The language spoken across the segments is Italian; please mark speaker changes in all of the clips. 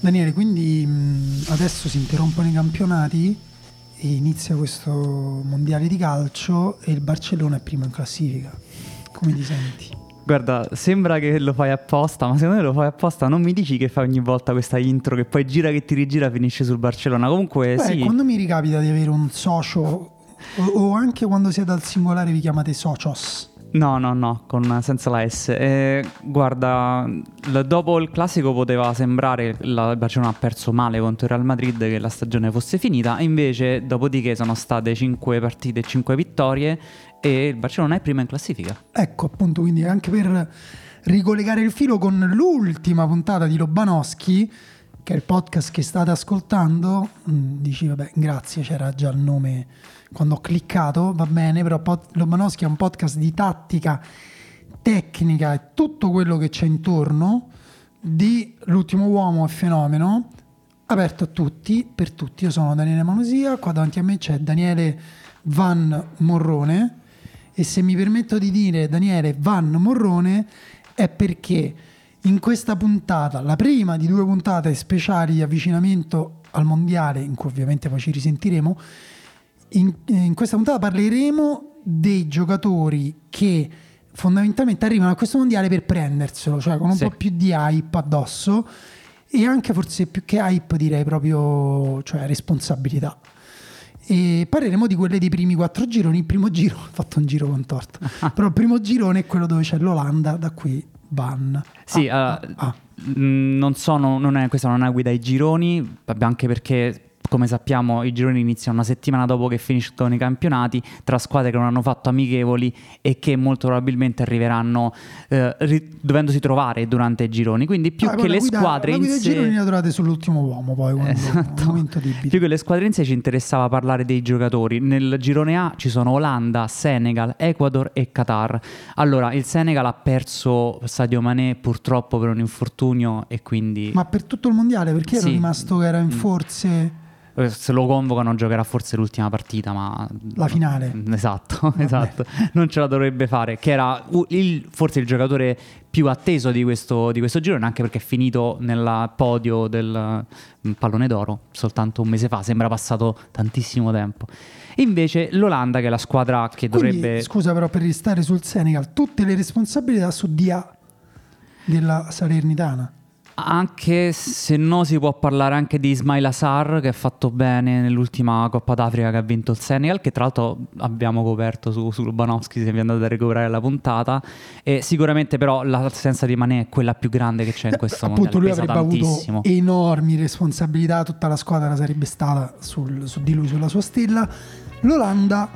Speaker 1: Daniele, quindi mh, adesso si interrompono i campionati e inizia questo mondiale di calcio e il Barcellona è primo in classifica. Come ti senti?
Speaker 2: Guarda, sembra che lo fai apposta, ma secondo me lo fai apposta. Non mi dici che fai ogni volta questa intro che poi gira che ti rigira finisce sul Barcellona. Comunque
Speaker 1: Beh,
Speaker 2: sì.
Speaker 1: quando mi ricapita di avere un socio o, o anche quando siete al singolare vi chiamate socios.
Speaker 2: No, no, no, con, senza la S. Eh, guarda, l- dopo il classico poteva sembrare che il Barcellona ha perso male contro il Real Madrid che la stagione fosse finita, invece dopodiché sono state 5 partite e 5 vittorie e il Barcellona è prima in classifica.
Speaker 1: Ecco appunto, quindi anche per ricollegare il filo con l'ultima puntata di Lobanowski, che è il podcast che state ascoltando, mh, dici vabbè grazie, c'era già il nome quando ho cliccato, va bene, però pod- Lobanowski è un podcast di tattica, tecnica e tutto quello che c'è intorno di L'ultimo uomo e fenomeno, aperto a tutti, per tutti. Io sono Daniele Manosia, qua davanti a me c'è Daniele Van Morrone e se mi permetto di dire Daniele Van Morrone è perché in questa puntata, la prima di due puntate speciali di avvicinamento al mondiale, in cui ovviamente poi ci risentiremo, in, in questa puntata parleremo dei giocatori che fondamentalmente arrivano a questo mondiale per prenderselo, cioè con un
Speaker 2: Sì.
Speaker 1: po' più di hype addosso e anche forse più che hype direi proprio cioè responsabilità. E parleremo di quelle dei primi quattro gironi. Il primo giro, ho fatto un giro contorto, però il primo girone è quello dove c'è l'Olanda, da qui Van.
Speaker 2: Sì,
Speaker 1: Ah,
Speaker 2: eh,
Speaker 1: ah, ah.
Speaker 2: non sono, non è, questa non è una guida ai gironi, anche perché come sappiamo i gironi iniziano una settimana dopo che finiscono i campionati tra squadre che non hanno fatto amichevoli e che molto probabilmente arriveranno eh, ri- dovendosi trovare durante i gironi. Quindi più
Speaker 1: Ah,
Speaker 2: che le
Speaker 1: guida-
Speaker 2: squadre in
Speaker 1: dei gironi
Speaker 2: sé...
Speaker 1: la trovate sull'ultimo uomo poi quando
Speaker 2: Esatto. Più che le squadre in sé ci interessava parlare dei giocatori. Nel girone A ci sono Olanda, Senegal, Ecuador e Qatar. Allora, il Senegal ha perso Sadio Mané purtroppo per un infortunio e quindi
Speaker 1: Ma per tutto il mondiale perché
Speaker 2: Sì.
Speaker 1: rimasto che era in
Speaker 2: Mm.
Speaker 1: forze
Speaker 2: se lo convocano giocherà forse l'ultima partita, ma
Speaker 1: La finale.
Speaker 2: Esatto, esatto. Non ce la dovrebbe fare, che era il- forse il giocatore più atteso di questo, di questo girone, anche perché è finito nel podio del mm, pallone d'oro soltanto un mese fa, sembra passato tantissimo tempo. Invece l'Olanda, che è la squadra che
Speaker 1: Quindi,
Speaker 2: dovrebbe...
Speaker 1: scusa però per restare sul Senegal, tutte le responsabilità su Dia della Salernitana.
Speaker 2: Anche se no si può parlare anche di Ismail Assar che ha fatto bene nell'ultima Coppa d'Africa che ha vinto il Senegal, che tra l'altro abbiamo coperto su, su Lubanowski se vi andate a recuperare la puntata. E sicuramente però l'assenza di Mané è quella più grande che c'è in questo
Speaker 1: Eh, Appunto lui
Speaker 2: mondiale, pesa
Speaker 1: avrebbe
Speaker 2: tantissimo.
Speaker 1: avuto enormi responsabilità, tutta la squadra sarebbe stata sul- su di lui, sulla sua stella. L'Olanda,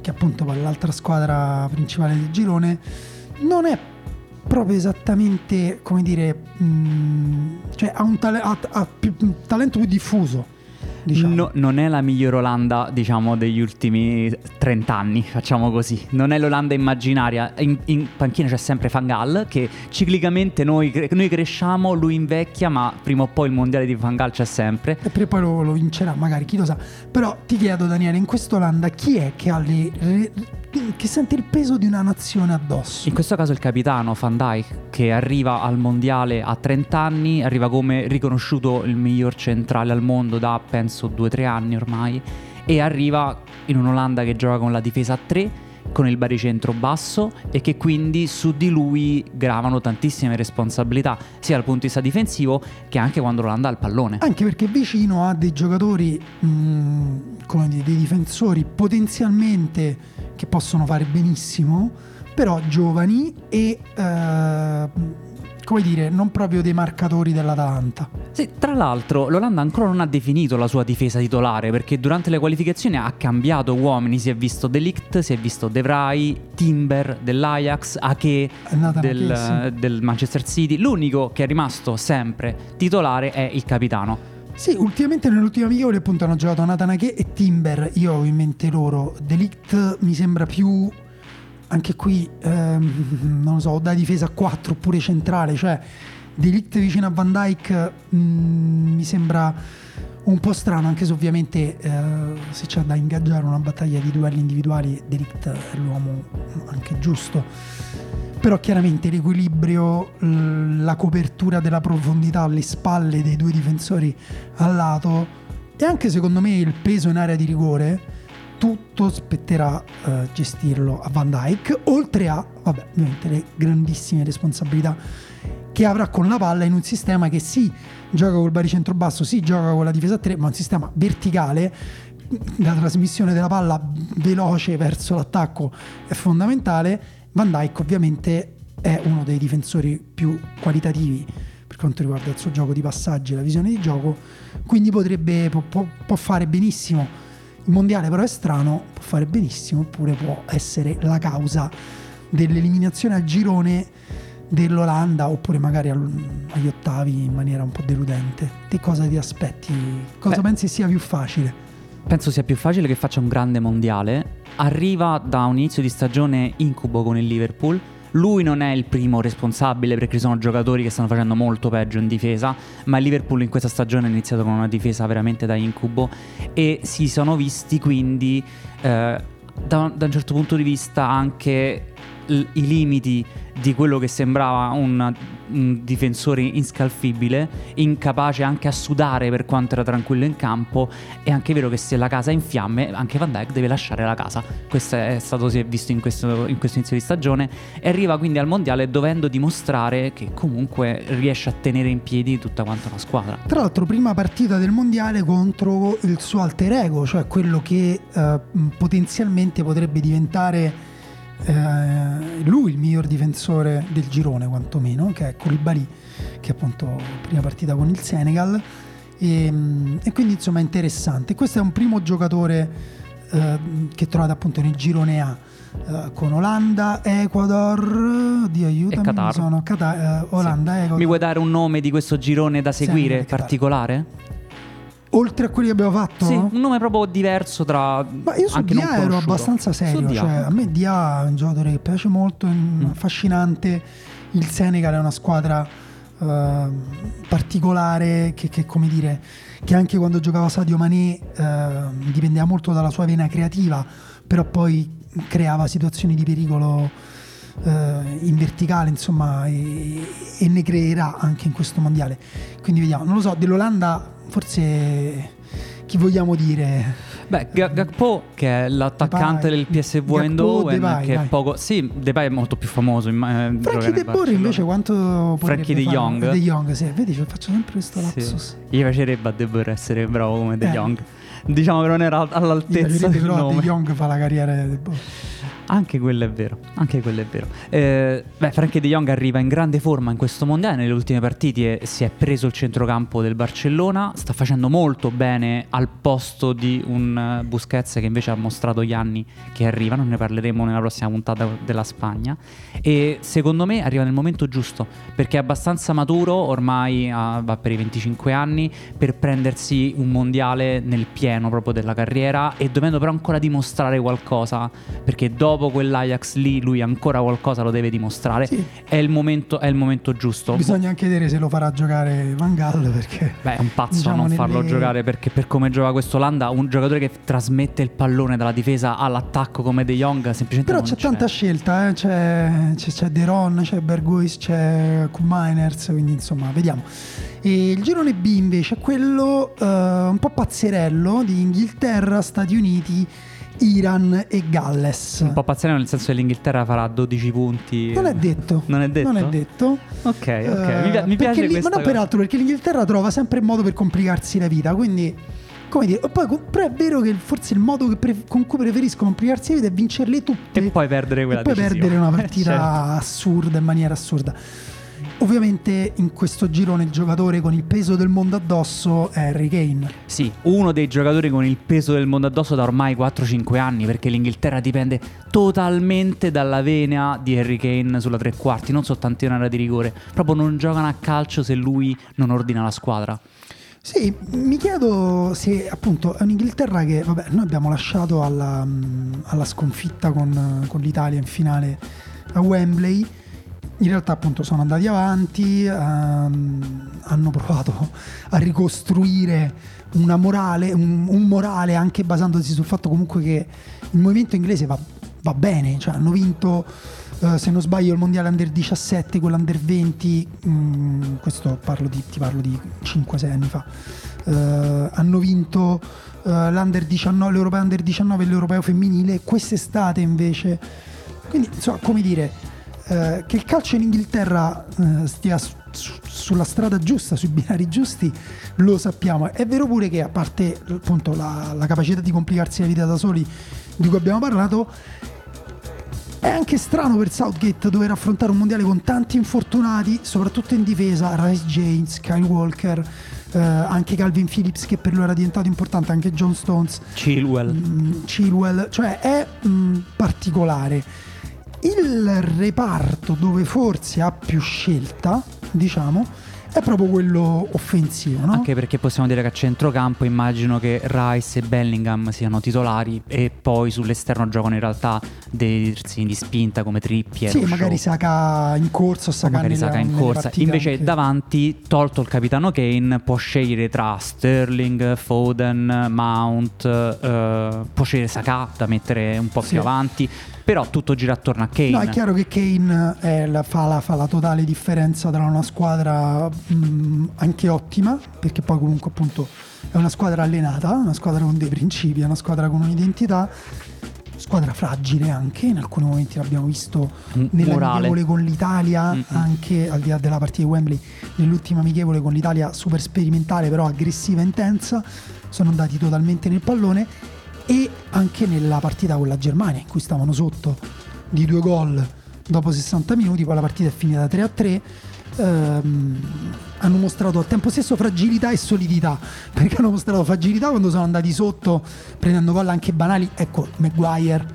Speaker 1: che appunto è l'altra squadra principale del girone, non è proprio esattamente, come dire, mh, cioè ha un, tale- ha- ha più- un talento più diffuso. Diciamo.
Speaker 2: No, non è la migliore Olanda, diciamo, degli ultimi 30 anni, facciamo così. Non è l'Olanda immaginaria. In, in panchina c'è sempre Fangal, che ciclicamente noi, noi cresciamo, lui invecchia, ma prima o poi il mondiale di Fangal c'è sempre.
Speaker 1: E poi lo, lo vincerà, magari, chi lo sa. Però ti chiedo, Daniele, in quest'Olanda chi è che ha le, che sente il peso di una nazione addosso?
Speaker 2: In questo caso il capitano Van Dijk, che arriva al mondiale a 30 anni, arriva come riconosciuto il miglior centrale al mondo da penso 2-3 anni ormai, e arriva in un'Olanda che gioca con la difesa a 3 con il baricentro basso e che quindi su di lui gravano tantissime responsabilità sia dal punto di vista difensivo che anche quando l'Olanda ha il pallone.
Speaker 1: Anche perché vicino a dei giocatori, mh, come dire, dei difensori potenzialmente che possono fare benissimo, però giovani e eh, come dire, non proprio dei marcatori dell'Atalanta.
Speaker 2: Sì, tra l'altro l'Olanda ancora non ha definito la sua difesa titolare perché durante le qualificazioni ha cambiato uomini, si è visto Delict, si è visto De Vrij, Timber dell'Ajax, Ake del, del Manchester City. L'unico che è rimasto sempre titolare è il capitano.
Speaker 1: Sì, ultimamente nell'ultima amichevole appunto hanno giocato Nathan Ake e Timber, io ho in mente loro. Delict mi sembra più anche qui ehm, non lo so, da difesa a 4 oppure centrale, cioè Delict vicino a Van Dyke mm, mi sembra un po' strano, anche se ovviamente eh, se c'è da ingaggiare una battaglia di duelli individuali, Delict è l'uomo anche giusto. Però chiaramente l'equilibrio, la copertura della profondità alle spalle dei due difensori al lato e anche secondo me il peso in area di rigore tutto spetterà uh, gestirlo a Van Dyke, oltre a, vabbè, ovviamente le grandissime responsabilità che avrà con la palla in un sistema che sì, gioca col baricentro basso, sì, gioca con la difesa a 3, ma un sistema verticale, la trasmissione della palla veloce verso l'attacco è fondamentale. Van Dyke ovviamente è uno dei difensori più qualitativi per quanto riguarda il suo gioco di passaggi e la visione di gioco, quindi potrebbe, può, può fare benissimo il mondiale però è strano, può fare benissimo, oppure può essere la causa dell'eliminazione a girone dell'Olanda oppure magari agli ottavi in maniera un po' deludente. Te cosa ti aspetti? Cosa Beh, pensi sia più facile?
Speaker 2: Penso sia più facile che faccia un grande mondiale. Arriva da un inizio di stagione incubo con il Liverpool lui non è il primo responsabile perché ci sono giocatori che stanno facendo molto peggio in difesa, ma il Liverpool in questa stagione ha iniziato con una difesa veramente da incubo e si sono visti quindi eh, da, da un certo punto di vista anche i limiti di quello che sembrava un, un, difensore inscalfibile, incapace anche a sudare per quanto era tranquillo in campo. È anche vero che se la casa è in fiamme, anche Van Dijk deve lasciare la casa. Questo è stato si è visto in questo, in questo inizio di stagione. E arriva quindi al mondiale dovendo dimostrare che comunque riesce a tenere in piedi tutta quanta la squadra.
Speaker 1: Tra l'altro, prima partita del mondiale contro il suo alter ego, cioè quello che eh, potenzialmente potrebbe diventare eh, lui il miglior difensore del girone quantomeno, che è Koulibaly, che è appunto prima partita con il Senegal. E, e quindi insomma è interessante. Questo è un primo giocatore eh, che trovate appunto nel girone A. Uh, con Olanda, Ecuador, di aiutami,
Speaker 2: Qatar.
Speaker 1: Sono Qatar, uh, Olanda, sì. Ecuador.
Speaker 2: Mi vuoi dare un nome di questo girone da seguire Senegal, particolare?
Speaker 1: Oltre a quelli che abbiamo fatto?
Speaker 2: Sì, un nome proprio diverso tra.
Speaker 1: Ma io su Dia ero abbastanza serio. Cioè, a me Dia è un giocatore che piace molto, mm. affascinante. Il Senegal è una squadra uh, particolare che, che, come dire, che anche quando giocava Sadio Mané uh, dipendeva molto dalla sua vena creativa, però poi creava situazioni di pericolo. Uh, in verticale insomma e, e, ne creerà anche in questo mondiale quindi vediamo non lo so dell'Olanda forse chi vogliamo dire?
Speaker 2: Beh, Gakpo che è l'attaccante Depay. del PSV Eindhoven Depay, che è poco Sì, Depay è molto più famoso in,
Speaker 1: eh, Frankie De Boer invece quanto
Speaker 2: Frankie De Jong
Speaker 1: De Jong, sì, vedi, faccio sempre questo lapsus sì.
Speaker 2: Gli piacerebbe a De Boer essere bravo come De eh. Jong Diciamo che non era all'altezza del nome
Speaker 1: De Jong fa la carriera di De Boer
Speaker 2: anche quello è vero, anche quello è vero. Eh, beh, Frankie De Jong arriva in grande forma in questo mondiale, nelle ultime partite si è preso il centrocampo del Barcellona, sta facendo molto bene al posto di un eh, Busquets che invece ha mostrato gli anni che arrivano, ne parleremo nella prossima puntata della Spagna e secondo me arriva nel momento giusto perché è abbastanza maturo, ormai ha, va per i 25 anni, per prendersi un mondiale nel pieno proprio della carriera e dovendo però ancora dimostrare qualcosa perché dopo dopo quell'Ajax lì lui ancora qualcosa lo deve dimostrare. Sì. È, il momento, è, il momento, giusto.
Speaker 1: Bisogna anche vedere se lo farà giocare Van Gaal perché...
Speaker 2: Beh, è un pazzo diciamo non farlo nelle... giocare perché per come gioca questo Landa, un giocatore che trasmette il pallone dalla difesa all'attacco come De Jong semplicemente
Speaker 1: Però c'è,
Speaker 2: c'è,
Speaker 1: tanta scelta, eh? c'è, c'è, c'è De Ron, c'è Berguis, c'è Kuminers, quindi insomma vediamo. E il girone B invece è quello uh, un po' pazzerello di Inghilterra, Stati Uniti Iran e Galles.
Speaker 2: Un po' pazzerello nel senso che l'Inghilterra farà 12 punti.
Speaker 1: Non è detto.
Speaker 2: Non è detto?
Speaker 1: Non è detto.
Speaker 2: Ok, ok. Uh, mi, mi piace
Speaker 1: li, Ma non peraltro perché l'Inghilterra trova sempre il modo per complicarsi la vita, quindi come dire, poi però è vero che forse il modo pre- con cui preferisco complicarsi la vita è vincerle tutte
Speaker 2: e poi perdere quella
Speaker 1: e poi
Speaker 2: decisione.
Speaker 1: perdere una partita certo. assurda in maniera assurda. Ovviamente in questo girone il giocatore con il peso del mondo addosso è Harry Kane.
Speaker 2: Sì, uno dei giocatori con il peso del mondo addosso da ormai 4-5 anni, perché l'Inghilterra dipende totalmente dalla vena di Harry Kane sulla tre quarti, non soltanto in area di rigore, proprio non giocano a calcio se lui non ordina la squadra.
Speaker 1: Sì, mi chiedo se appunto è un'Inghilterra che, vabbè, noi abbiamo lasciato alla, alla sconfitta con, con l'Italia in finale a Wembley in realtà appunto sono andati avanti, ehm, hanno provato a ricostruire una morale, un, un, morale anche basandosi sul fatto comunque che il movimento inglese va, va bene, cioè hanno vinto eh, se non sbaglio il mondiale under 17, quello under 20, mh, questo parlo di, ti parlo di 5-6 anni fa, eh, hanno vinto eh, l'under 19, l'europeo under 19 e l'europeo femminile, quest'estate invece, quindi insomma come dire eh, che il calcio in Inghilterra eh, stia su, su, sulla strada giusta, sui binari giusti, lo sappiamo. È vero pure che a parte appunto la, la capacità di complicarsi la vita da soli di cui abbiamo parlato, è anche strano per Southgate dover affrontare un mondiale con tanti infortunati, soprattutto in difesa, Rice James, Kyle Walker, eh, anche Calvin Phillips che per lui era diventato importante, anche John Stones,
Speaker 2: Chilwell.
Speaker 1: Mm, Chilwell, cioè è mm, particolare. Il reparto dove forse ha più scelta, diciamo, è proprio quello offensivo. No?
Speaker 2: Anche perché possiamo dire che a centrocampo immagino che Rice e Bellingham siano titolari e poi sull'esterno giocano in realtà dei terzini di spinta come Trippier.
Speaker 1: Sì, magari Saka in corsa, Saka,
Speaker 2: magari Saka in corsa. Invece
Speaker 1: anche...
Speaker 2: davanti, tolto il capitano Kane, può scegliere tra Sterling, Foden, Mount, eh, può scegliere Saka da mettere un po' sì. più avanti però tutto gira attorno a Kane.
Speaker 1: No, è chiaro che Kane la, fa, la, fa, la, totale differenza tra una squadra mh, mm, anche ottima, perché poi comunque appunto è una squadra allenata, una squadra con dei principi, è una squadra con un'identità squadra fragile anche, in alcuni momenti l'abbiamo visto nell'amichevole con l'Italia, Mm-mm. anche al di là della partita di Wembley, nell'ultima amichevole con l'Italia super sperimentale però aggressiva e intensa, sono andati totalmente nel pallone e anche nella partita con la Germania in cui stavano sotto di due gol dopo 60 minuti, poi la partita è finita 3 a 3. Ehm, hanno mostrato al tempo stesso fragilità e solidità perché hanno mostrato fragilità quando sono andati sotto prendendo gol anche banali ecco Maguire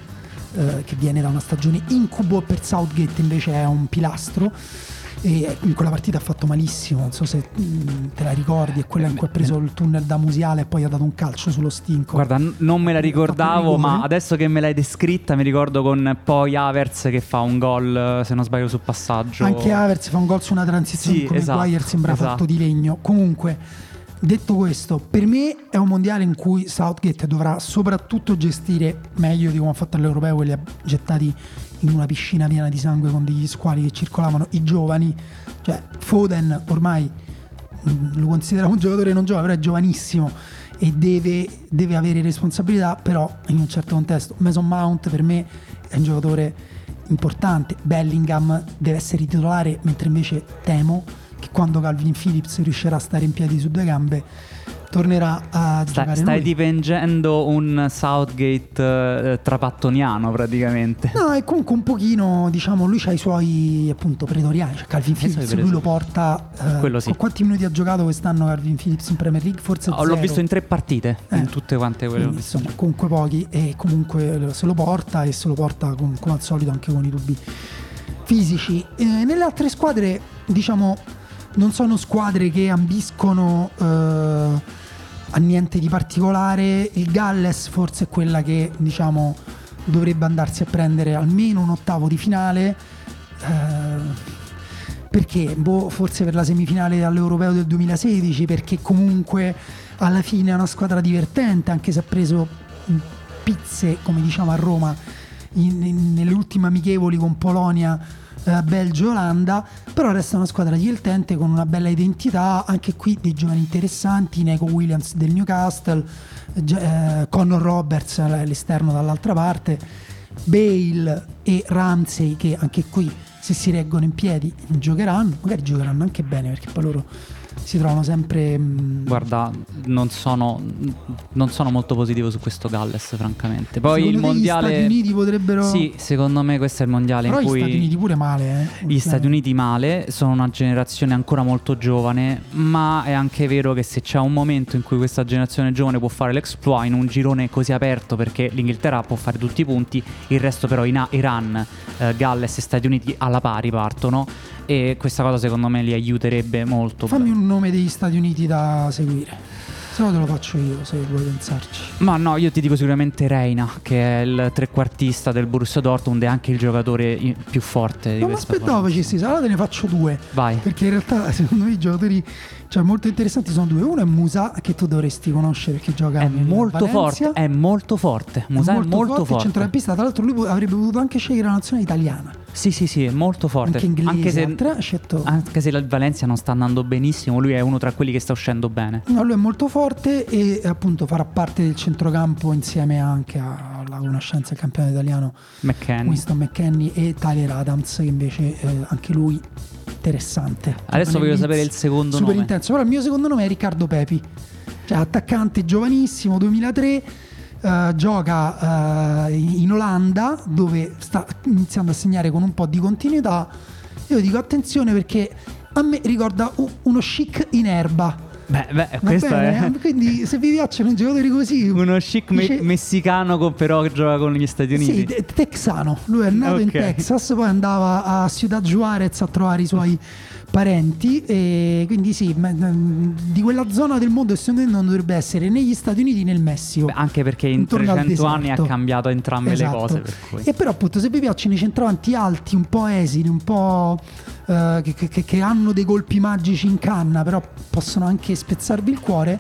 Speaker 1: eh, che viene da una stagione incubo per Southgate invece è un pilastro e in quella partita ha fatto malissimo, non so se mm, te la ricordi, è quella in cui ha preso il tunnel da museale e poi ha dato un calcio sullo stinco.
Speaker 2: Guarda, non me la ricordavo, ma adesso che me l'hai descritta mi ricordo con poi Avers che fa un gol, se non sbaglio, sul passaggio.
Speaker 1: Anche Avers fa un gol su una transizione sì, come esatto, Maguire sembra esatto. fatto di legno. Comunque... Detto questo, per me è un mondiale in cui Southgate dovrà soprattutto gestire meglio di come ha fatto all'Europeo, quelli gettati in una piscina piena di sangue con degli squali che circolavano i giovani. Cioè, Foden ormai mm, lo consideriamo un giocatore non giovane, però è giovanissimo e deve, deve, avere responsabilità, però in un certo contesto. Mason Mount per me è un giocatore importante, Bellingham deve essere titolare, mentre invece temo che quando Calvin Phillips riuscirà a stare in piedi su due gambe tornerà a
Speaker 2: Sta,
Speaker 1: giocare
Speaker 2: Stai
Speaker 1: lui.
Speaker 2: dipingendo un Southgate eh, trapattoniano praticamente.
Speaker 1: No, è comunque un pochino, diciamo, lui ha i suoi appunto pretoriani, cioè Calvin Phillips, lui lo porta... Eh,
Speaker 2: sì.
Speaker 1: Quanti minuti ha giocato quest'anno Calvin Phillips in Premier League? Forse oh,
Speaker 2: L'ho visto in tre partite, eh. in tutte quante quelle.
Speaker 1: Quindi, insomma, comunque pochi e comunque se lo porta e se lo porta con, come al solito anche con i dubbi fisici. Eh, nelle altre squadre, diciamo, non sono squadre che ambiscono... Eh, a niente di particolare. Il Galles forse è quella che diciamo dovrebbe andarsi a prendere almeno un ottavo di finale. Eh, perché? Boh, forse per la semifinale all'Europeo del 2016, perché comunque alla fine è una squadra divertente, anche se ha preso pizze, come diciamo a Roma, in, in, nelle ultime amichevoli con Polonia eh, Belgio e Olanda, però resta una squadra divertente con una bella identità, anche qui dei giovani interessanti, Neco Williams del Newcastle, eh, Connor Roberts all'esterno dall'altra parte, Bale e Ramsey che anche qui se si reggono in piedi giocheranno, magari giocheranno anche bene perché poi loro si trovano sempre... mh,
Speaker 2: Guarda, non sono, non sono molto positivo su questo Galles, francamente. Poi
Speaker 1: secondo
Speaker 2: il mondiale.
Speaker 1: Gli Stati Uniti potrebbero...
Speaker 2: Sì, secondo me questo è il mondiale
Speaker 1: Però
Speaker 2: in
Speaker 1: gli
Speaker 2: cui.
Speaker 1: Stati Uniti pure male, eh.
Speaker 2: Gli Stati Uniti male, sono una generazione ancora molto giovane, ma è anche vero che se c'è un momento in cui questa generazione giovane può fare l'exploit in un girone così aperto, perché l'Inghilterra può fare tutti i punti, il resto però Ina- Iran, eh, Galles e Stati Uniti alla pari partono e questa cosa secondo me li aiuterebbe molto.
Speaker 1: Fammi un nome degli Stati Uniti da seguire. Se no te lo faccio io, se vuoi pensarci.
Speaker 2: Ma no, io ti dico sicuramente Reina, che è il trequartista del Borussia Dortmund e anche il giocatore più forte di
Speaker 1: Non
Speaker 2: questa
Speaker 1: aspettavo facessi, allora te ne faccio due.
Speaker 2: Vai.
Speaker 1: Perché in realtà, secondo me, i giocatori cioè, molto interessanti sono due. Uno è Musa, che tu dovresti conoscere perché gioca
Speaker 2: È molto
Speaker 1: Valencia.
Speaker 2: forte, è molto forte. Musa è molto,
Speaker 1: forte.
Speaker 2: forte.
Speaker 1: centrocampista, tra l'altro, lui avrebbe potuto anche scegliere la nazione italiana,
Speaker 2: Sì, sì, sì, è molto forte.
Speaker 1: anche inglese.
Speaker 2: Anche se,
Speaker 1: scelto-
Speaker 2: anche se il Valencia non sta andando benissimo, lui è uno tra quelli che sta uscendo bene.
Speaker 1: No, lui è molto forte e appunto farà parte del centrocampo insieme anche alla conoscenza del campione italiano
Speaker 2: McKenny.
Speaker 1: Winston McKenny e Tyler Adams che invece eh, anche lui interessante.
Speaker 2: Adesso voglio
Speaker 1: nel
Speaker 2: sapere
Speaker 1: Leeds,
Speaker 2: il secondo
Speaker 1: super
Speaker 2: nome.
Speaker 1: intenso, però il mio secondo nome è Riccardo Pepi, cioè attaccante giovanissimo 2003. Eh, gioca eh, in Olanda dove sta iniziando a segnare con un po' di continuità. Io dico attenzione perché a me ricorda uno chic in erba.
Speaker 2: Beh, beh, questo
Speaker 1: bene?
Speaker 2: è
Speaker 1: Quindi se vi piacciono i giocatori così,
Speaker 2: uno chic me-
Speaker 1: dice-
Speaker 2: messicano con- però che gioca con gli Stati Uniti.
Speaker 1: Sì, te- texano. Lui è nato in
Speaker 2: Ok.
Speaker 1: Texas, poi andava a Ciudad Juarez a trovare i suoi parenti e quindi sì, mm, di quella zona del mondo secondo me non dovrebbe essere né gli Stati Uniti né il Messico.
Speaker 2: Beh, anche perché in
Speaker 1: Intorno al
Speaker 2: 300 anni ha cambiato entrambe
Speaker 1: Esatto.
Speaker 2: le cose. Per.
Speaker 1: E però appunto se vi piacciono i centravanti alti, un po' esili, un po' eh, che, che- che hanno dei colpi magici in canna, però possono anche spezzarvi il cuore,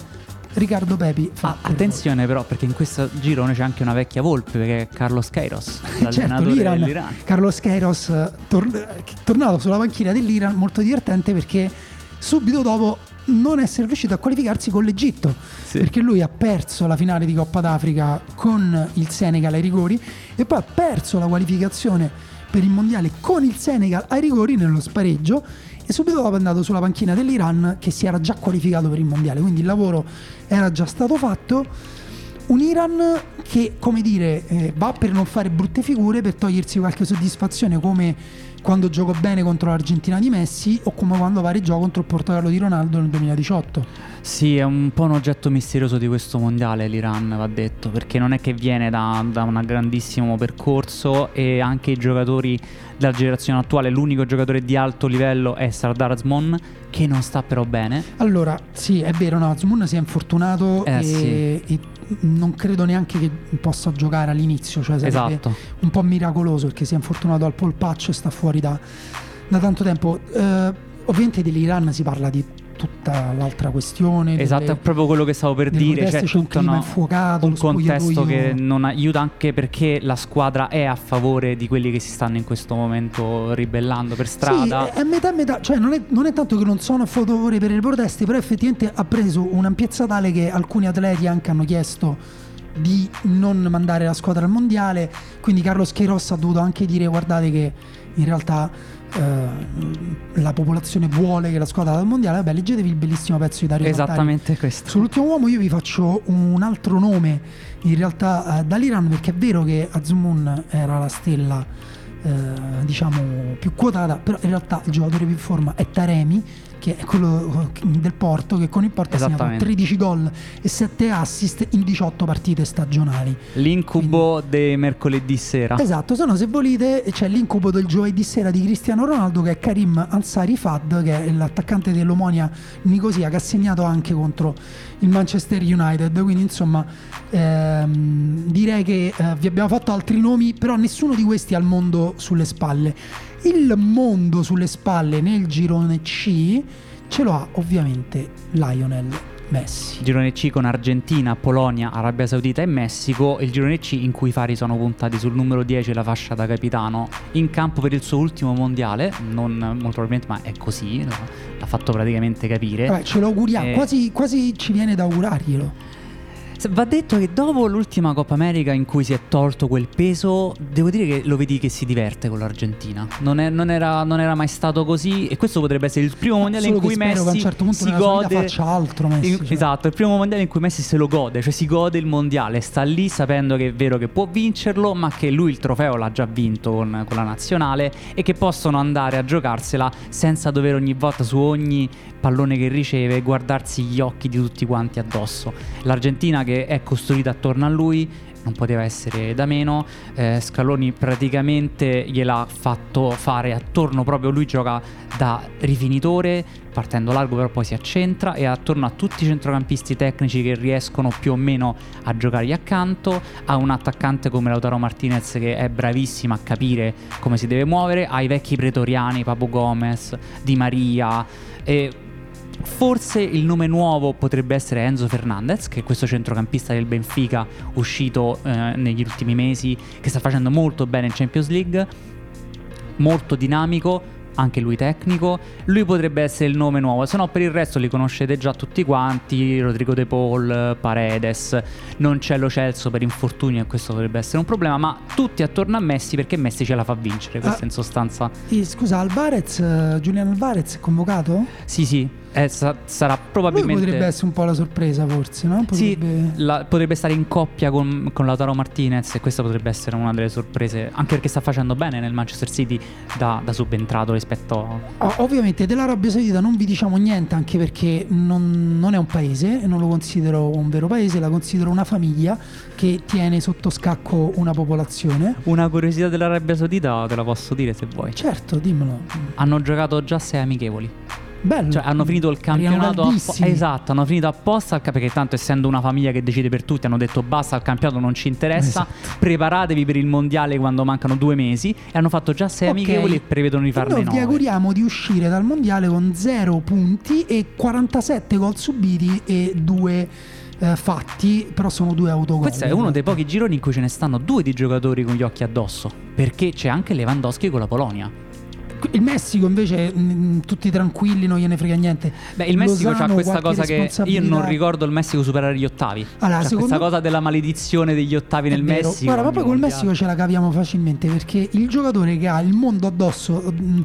Speaker 1: Riccardo Pepi fa
Speaker 2: Ah, attenzione però perché in questo girone c'è anche una vecchia volpe perché è Carlos Kairos,
Speaker 1: Certo, l'Iran,
Speaker 2: dell'Iran.
Speaker 1: Carlos Kairos, eh, tor- eh, tornato sulla panchina dell'Iran, molto divertente perché subito dopo non essere riuscito a qualificarsi con l'Egitto,
Speaker 2: Sì.
Speaker 1: perché lui ha perso la finale di Coppa d'Africa con il Senegal ai rigori e poi ha perso la qualificazione per il mondiale con il Senegal ai rigori nello spareggio e subito dopo è andato sulla panchina dell'Iran che si era già qualificato per il mondiale, quindi il lavoro era già stato fatto. Un Iran che, come dire, eh, va per non fare brutte figure, per togliersi qualche soddisfazione, come quando gioco bene contro l'Argentina di Messi o come quando va gioco contro il Portogallo di Ronaldo nel 2018.
Speaker 2: Sì, è un po' un oggetto misterioso di questo mondiale l'Iran, va detto, perché non è che viene da, da un grandissimo percorso e anche i giocatori della generazione attuale, l'unico giocatore di alto livello è Sardar Azmon, che non sta però bene.
Speaker 1: Allora, sì, è vero, no, Azmoun si è infortunato
Speaker 2: Eh,
Speaker 1: e, e non credo neanche che possa giocare all'inizio, cioè sarebbe
Speaker 2: Esatto.
Speaker 1: un po' miracoloso perché si è infortunato al polpaccio e sta fuori da, da tanto tempo. Eh, ovviamente dell'Iran si parla di tutta l'altra questione.
Speaker 2: Esatto,
Speaker 1: delle-
Speaker 2: è proprio quello che stavo per dire. C'è
Speaker 1: c'è un clima
Speaker 2: no,
Speaker 1: infuocato,
Speaker 2: un contesto che non aiuta anche perché la squadra è a favore di quelli che si stanno in questo momento ribellando per strada.
Speaker 1: Sì, è metà e metà, cioè non è, non è tanto che non sono a favore per le proteste, però effettivamente ha preso un'ampiezza tale che alcuni atleti anche hanno chiesto di non mandare la squadra al mondiale, quindi Carlos Queiroz ha dovuto anche dire guardate che in realtà eh, la popolazione vuole che la squadra vada al mondiale, vabbè leggetevi il bellissimo pezzo di Dario Mattari
Speaker 2: Esattamente questo.
Speaker 1: Sull'ultimo uomo io vi faccio un altro nome in realtà eh, dall'Iran perché è vero che Azmoun era la stella eh, diciamo più quotata, però in realtà il giocatore più in forma è Taremi che è quello eh, del Porto che con il Porto ha segnato
Speaker 2: Esattamente.
Speaker 1: 13 gol e 7 assist in 18 partite stagionali.
Speaker 2: L'incubo dei mercoledì sera.
Speaker 1: Esatto, se no se volete c'è l'incubo del giovedì sera di Cristiano Ronaldo che è Karim Ansari Fad che è l'attaccante dell'Omonia Nicosia che ha segnato anche contro il Manchester United, quindi insomma ehm, direi che eh, vi abbiamo fatto altri nomi, però nessuno di questi ha il mondo sulle spalle. Il mondo sulle spalle nel girone C ce lo ha ovviamente Lionel Messi.
Speaker 2: Girone C con Argentina, Polonia, Arabia Saudita e Messico. Il girone C in cui i fari sono puntati sul numero 10, la fascia da capitano, in campo per il suo ultimo mondiale. Non molto probabilmente, ma è così. L'ha fatto praticamente capire.
Speaker 1: Vabbè, ce lo auguriamo,
Speaker 2: Eh.
Speaker 1: quasi, quasi ci viene da augurarglielo.
Speaker 2: Va detto che dopo l'ultima Coppa America in cui si è tolto quel peso, devo dire che lo vedi che si diverte con l'Argentina. Non, è, non, era, non era, mai stato così e questo potrebbe essere il primo mondiale in cui Messi
Speaker 1: a un certo punto si gode faccia altro Messi,
Speaker 2: in,
Speaker 1: cioè.
Speaker 2: Esatto, il primo mondiale in cui Messi se lo gode, cioè si gode il mondiale, sta lì sapendo che è vero che può vincerlo, ma che lui il trofeo l'ha già vinto con, con la nazionale e che possono andare a giocarsela senza dover ogni volta su ogni pallone che riceve guardarsi gli occhi di tutti quanti addosso. L'Argentina che è costruita attorno a lui non poteva essere da meno. Eh, Scaloni praticamente gliel'ha fatto fare attorno proprio lui gioca da rifinitore, partendo largo però poi si accentra e attorno a tutti i centrocampisti tecnici che riescono più o meno a giocargli accanto, ha un attaccante come Lautaro Martinez che è bravissimo a capire come si deve muovere, ha i vecchi pretoriani, Papo Gomez, Di Maria e Forse il nome nuovo potrebbe essere Enzo Fernandez, che è questo centrocampista del Benfica uscito eh, negli ultimi mesi, che sta facendo molto bene in Champions League, molto dinamico, anche lui tecnico. Lui potrebbe essere il nome nuovo, se no per il resto li conoscete già tutti quanti, Rodrigo De Paul, Paredes, non c'è lo Celso per infortunio e questo potrebbe essere un problema, ma tutti attorno a Messi perché Messi ce la fa vincere, questo ah, in sostanza.
Speaker 1: Scusa, Alvarez, Giuliano Alvarez è convocato?
Speaker 2: Sì, sì, eh, sa- sarà probabilmente.
Speaker 1: Lui potrebbe essere un po' la sorpresa, forse, no?
Speaker 2: Potrebbe... Sì, la- potrebbe stare in coppia con, con Lautaro Martinez e questa potrebbe essere una delle sorprese, anche perché sta facendo bene nel Manchester City da, da subentrato rispetto
Speaker 1: a. Oh, ovviamente dell'Arabia Saudita non vi diciamo niente, anche perché non, non è un paese, e non lo considero un vero paese, la considero una famiglia che tiene sotto scacco una popolazione.
Speaker 2: Una curiosità dell'Arabia Saudita te la posso dire se vuoi.
Speaker 1: Certo, dimmelo.
Speaker 2: Hanno giocato già sei amichevoli.
Speaker 1: Bello.
Speaker 2: Cioè, hanno finito il campionato. Appo- esatto, hanno finito apposta perché tanto essendo una famiglia che decide per tutti, hanno detto basta, il campionato non ci interessa. Esatto. Preparatevi per il mondiale quando mancano due mesi. E hanno fatto già sei okay. amichevoli e prevedono di farne
Speaker 1: noi
Speaker 2: nove.
Speaker 1: vi auguriamo di uscire dal mondiale con zero punti e 47 gol subiti e due. Eh, fatti, però sono due autogol.
Speaker 2: Questo è uno dei pochi gironi in cui ce ne stanno due di giocatori con gli occhi addosso. Perché c'è anche Lewandowski con la Polonia.
Speaker 1: Il Messico invece mh, mm, tutti tranquilli, non gliene frega niente.
Speaker 2: Beh, il Messico ha questa cosa che io non ricordo il Messico superare gli ottavi. Allora, cioè, questa cosa della maledizione degli ottavi nel vero. Messico.
Speaker 1: Guarda, poi col Messico ce la capiamo facilmente perché il giocatore che ha il mondo addosso mh, mm,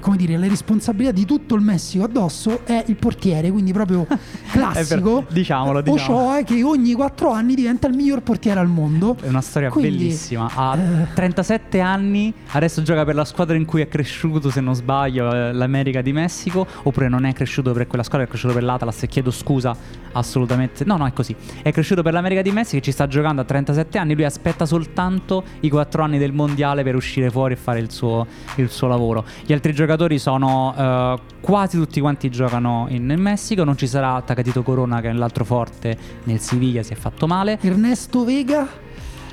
Speaker 1: come dire, le responsabilità di tutto il Messico addosso è il portiere, quindi proprio classico.
Speaker 2: diciamolo, diciamo.
Speaker 1: Ochoa che ogni quattro anni diventa il miglior portiere al mondo.
Speaker 2: È una storia quindi, bellissima. Ha eh, 37 anni, adesso gioca per la squadra in cui è cresciuto, se non sbaglio, eh, l'America di Messico, oppure non è cresciuto per quella squadra, è cresciuto per l'Atlas e chiedo scusa assolutamente. No, no, è così. È cresciuto per l'America di Messico e ci sta giocando a 37 anni, lui aspetta soltanto i quattro anni del mondiale per uscire fuori e fare il suo, il suo lavoro. Gli altri giocatori sono uh, quasi tutti quanti giocano in, nel Messico. Non ci sarà Tacatito Corona, che è l'altro forte nel Siviglia, si è fatto male.
Speaker 1: Ernesto Vega?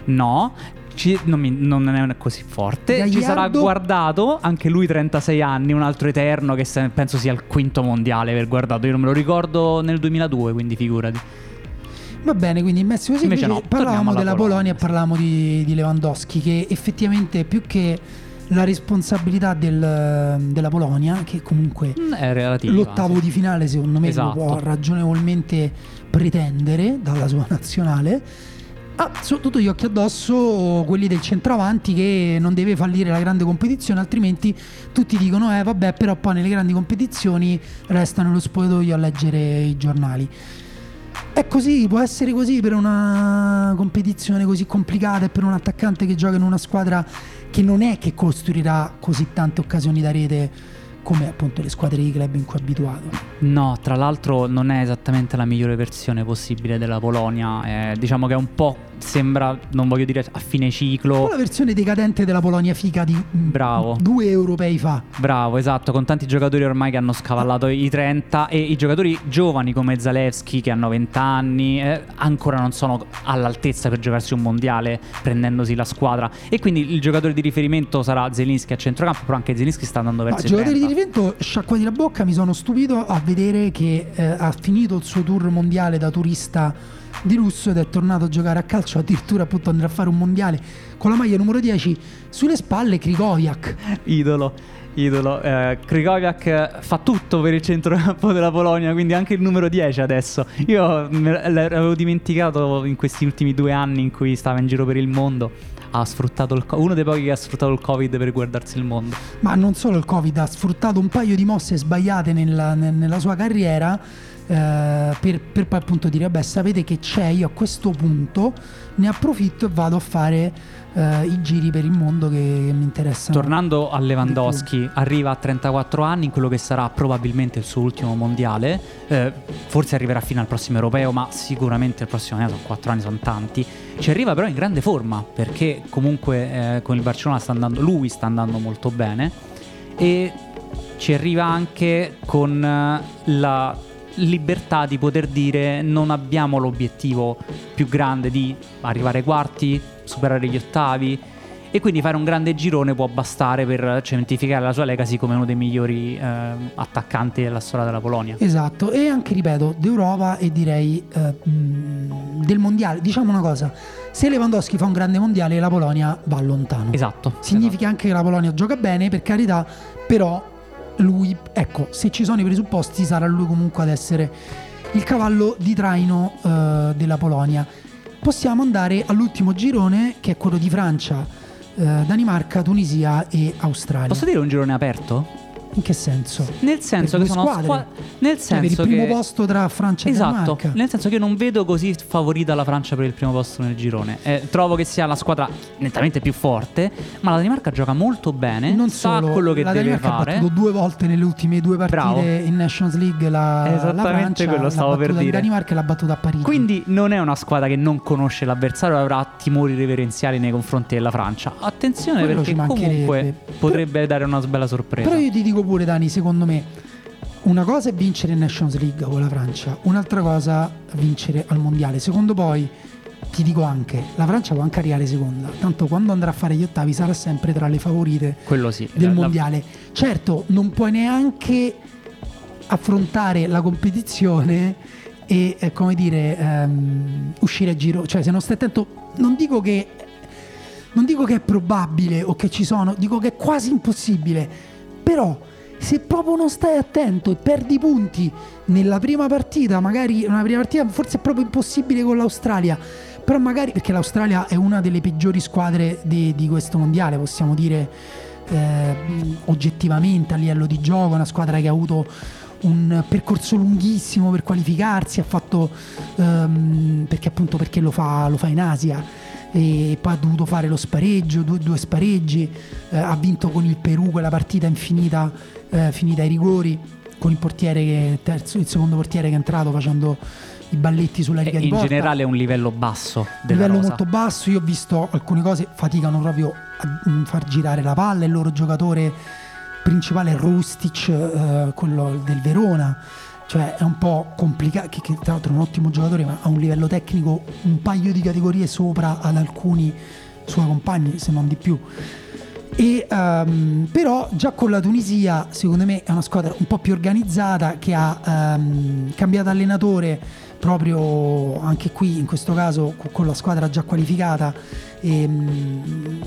Speaker 2: No. Ci, non, mi, non, è così forte. Gagliardo. Ci sarà guardato anche lui 36 anni, un altro eterno che se, penso sia il quinto mondiale per guardato. Io non me lo ricordo nel 2002, quindi figurati.
Speaker 1: Va bene, quindi in Messico sì, invece, invece no, parlavamo della Polonia, Polonia e parlavamo di, di Lewandowski che effettivamente più che la responsabilità del, della Polonia, che comunque
Speaker 2: mm, è relativa,
Speaker 1: l'ottavo
Speaker 2: sì.
Speaker 1: di finale secondo me
Speaker 2: esatto.
Speaker 1: lo può ragionevolmente pretendere dalla sua nazionale. Ha soprattutto gli occhi addosso quelli del centravanti che non deve fallire la grande competizione, altrimenti tutti dicono eh vabbè però poi nelle grandi competizioni restano nello spogliatoio a leggere i giornali. È così, può essere così per una competizione così complicata e per un attaccante che gioca in una squadra che non è che costruirà così tante occasioni da rete come appunto le squadre di club in cui è abituato.
Speaker 2: No, tra l'altro non è esattamente la migliore versione possibile della Polonia, eh, diciamo che è un po' sembra, non voglio dire a fine ciclo.
Speaker 1: Un la versione decadente della Polonia figa di
Speaker 2: mm, Bravo.
Speaker 1: due europei fa.
Speaker 2: Bravo, esatto, con tanti giocatori ormai che hanno scavallato i 30 e i giocatori giovani come Zalewski che hanno 20 anni eh, ancora non sono all'altezza per giocarsi un mondiale prendendosi la squadra e quindi il giocatore di riferimento sarà Zelinski a centrocampo, però anche Zelinski sta andando verso Ma, il
Speaker 1: giocatori di riferimento, sciacquati la bocca, mi sono stupito a vedere che eh, ha finito il suo tour mondiale da turista di lusso ed è tornato a giocare a calcio, addirittura appunto andrà a fare un mondiale con la maglia numero 10 sulle spalle Krikoviak.
Speaker 2: Idolo, idolo. Eh, Krikoviak fa tutto per il centrocampo della Polonia, quindi anche il numero 10 adesso. Io l'avevo dimenticato in questi ultimi due anni in cui stava in giro per il mondo. Ha sfruttato il, uno dei pochi che ha sfruttato il Covid per guardarsi il mondo.
Speaker 1: Ma non solo il Covid, ha sfruttato un paio di mosse sbagliate nella, nella sua carriera eh, per, per, poi appunto dire vabbè sapete che c'è io a questo punto ne approfitto e vado a fare eh, i giri per il mondo che, che mi interessano.
Speaker 2: Tornando a Lewandowski arriva a 34 anni in quello che sarà probabilmente il suo ultimo mondiale. Eh, forse arriverà fino al prossimo europeo ma sicuramente il prossimo anno sono 4 anni sono tanti. Ci arriva però in grande forma perché comunque eh, con il Barcellona sta andando lui sta andando molto bene. E ci arriva anche con la libertà di poter dire non abbiamo l'obiettivo più grande di arrivare ai quarti, superare gli ottavi e quindi fare un grande girone può bastare per cementificare la sua legacy come uno dei migliori eh, attaccanti della storia della Polonia.
Speaker 1: Esatto, e anche ripeto, d'Europa e direi eh, del mondiale. Diciamo una cosa, se Lewandowski fa un grande mondiale la Polonia va lontano.
Speaker 2: Esatto.
Speaker 1: Significa
Speaker 2: esatto.
Speaker 1: anche che la Polonia gioca bene, per carità, però lui, ecco, se ci sono i presupposti, sarà lui comunque ad essere il cavallo di traino uh, della Polonia. Possiamo andare all'ultimo girone, che è quello di Francia, uh, Danimarca, Tunisia e Australia.
Speaker 2: Posso dire un girone aperto?
Speaker 1: In che senso?
Speaker 2: Nel senso che sono
Speaker 1: squadre.
Speaker 2: squa- nel
Speaker 1: Cioè, per il
Speaker 2: senso
Speaker 1: primo
Speaker 2: che
Speaker 1: posto tra Francia e
Speaker 2: Esatto,
Speaker 1: Danimarca.
Speaker 2: nel senso che io non vedo così favorita la Francia per il primo posto nel girone. Eh, trovo che sia la squadra nettamente più forte, ma la Danimarca gioca molto bene,
Speaker 1: non
Speaker 2: sa
Speaker 1: solo,
Speaker 2: quello che
Speaker 1: la
Speaker 2: deve
Speaker 1: Danimarca
Speaker 2: fare.
Speaker 1: ha battuto due volte nelle ultime due partite
Speaker 2: Bravo.
Speaker 1: in Nations League la, la
Speaker 2: Esattamente
Speaker 1: Francia,
Speaker 2: quello stavo per dire.
Speaker 1: Danimarca e l'ha battuta a Parigi.
Speaker 2: Quindi non è una squadra che non conosce l'avversario e avrà timori reverenziali nei confronti della Francia. Attenzione
Speaker 1: Quello
Speaker 2: perché comunque potrebbe dare una bella sorpresa.
Speaker 1: Però io ti dico pure, Dani, secondo me, una cosa è vincere in Nations League con la Francia, un'altra cosa vincere al mondiale. Secondo poi, ti dico anche, la Francia può anche arrivare seconda, tanto quando andrà a fare gli ottavi sarà sempre tra le favorite
Speaker 2: sì.
Speaker 1: del
Speaker 2: La- la-
Speaker 1: mondiale. Certo, non puoi neanche affrontare la competizione e, eh, come dire, ehm, uscire a giro. Cioè, se non stai attento, non dico che. Non dico che è probabile o che ci sono, dico che è quasi impossibile. Però, se proprio non stai attento e perdi punti nella prima partita, magari una prima partita forse è proprio impossibile con l'Australia. Però magari perché l'Australia è una delle peggiori squadre di, di questo mondiale, possiamo dire eh, oggettivamente a livello di gioco, una squadra che ha avuto un percorso lunghissimo per qualificarsi, ha fatto ehm, perché appunto perché lo fa, lo fa in Asia e poi ha dovuto fare lo spareggio, due, due spareggi, eh, ha vinto con il Perù quella partita infinita, eh, finita ai rigori, con il portiere che, terzo, il secondo portiere che è entrato facendo i balletti sulla
Speaker 2: E
Speaker 1: riga di
Speaker 2: in
Speaker 1: porta
Speaker 2: generale è un livello basso della
Speaker 1: livello
Speaker 2: rosa.
Speaker 1: molto basso. Io ho visto alcune cose faticano proprio a mm, far girare la palla. Il loro giocatore principale è Rustic, eh, quello del Verona. Cioè è un po' complicato, che, che tra l'altro è un ottimo giocatore, ma ha un livello tecnico un paio di categorie sopra ad alcuni suoi compagni, se non di più. E, ehm, però già con la Tunisia, secondo me, è una squadra un po' più organizzata che ha ehm, cambiato allenatore proprio anche qui, in questo caso co- con la squadra già qualificata. ehm,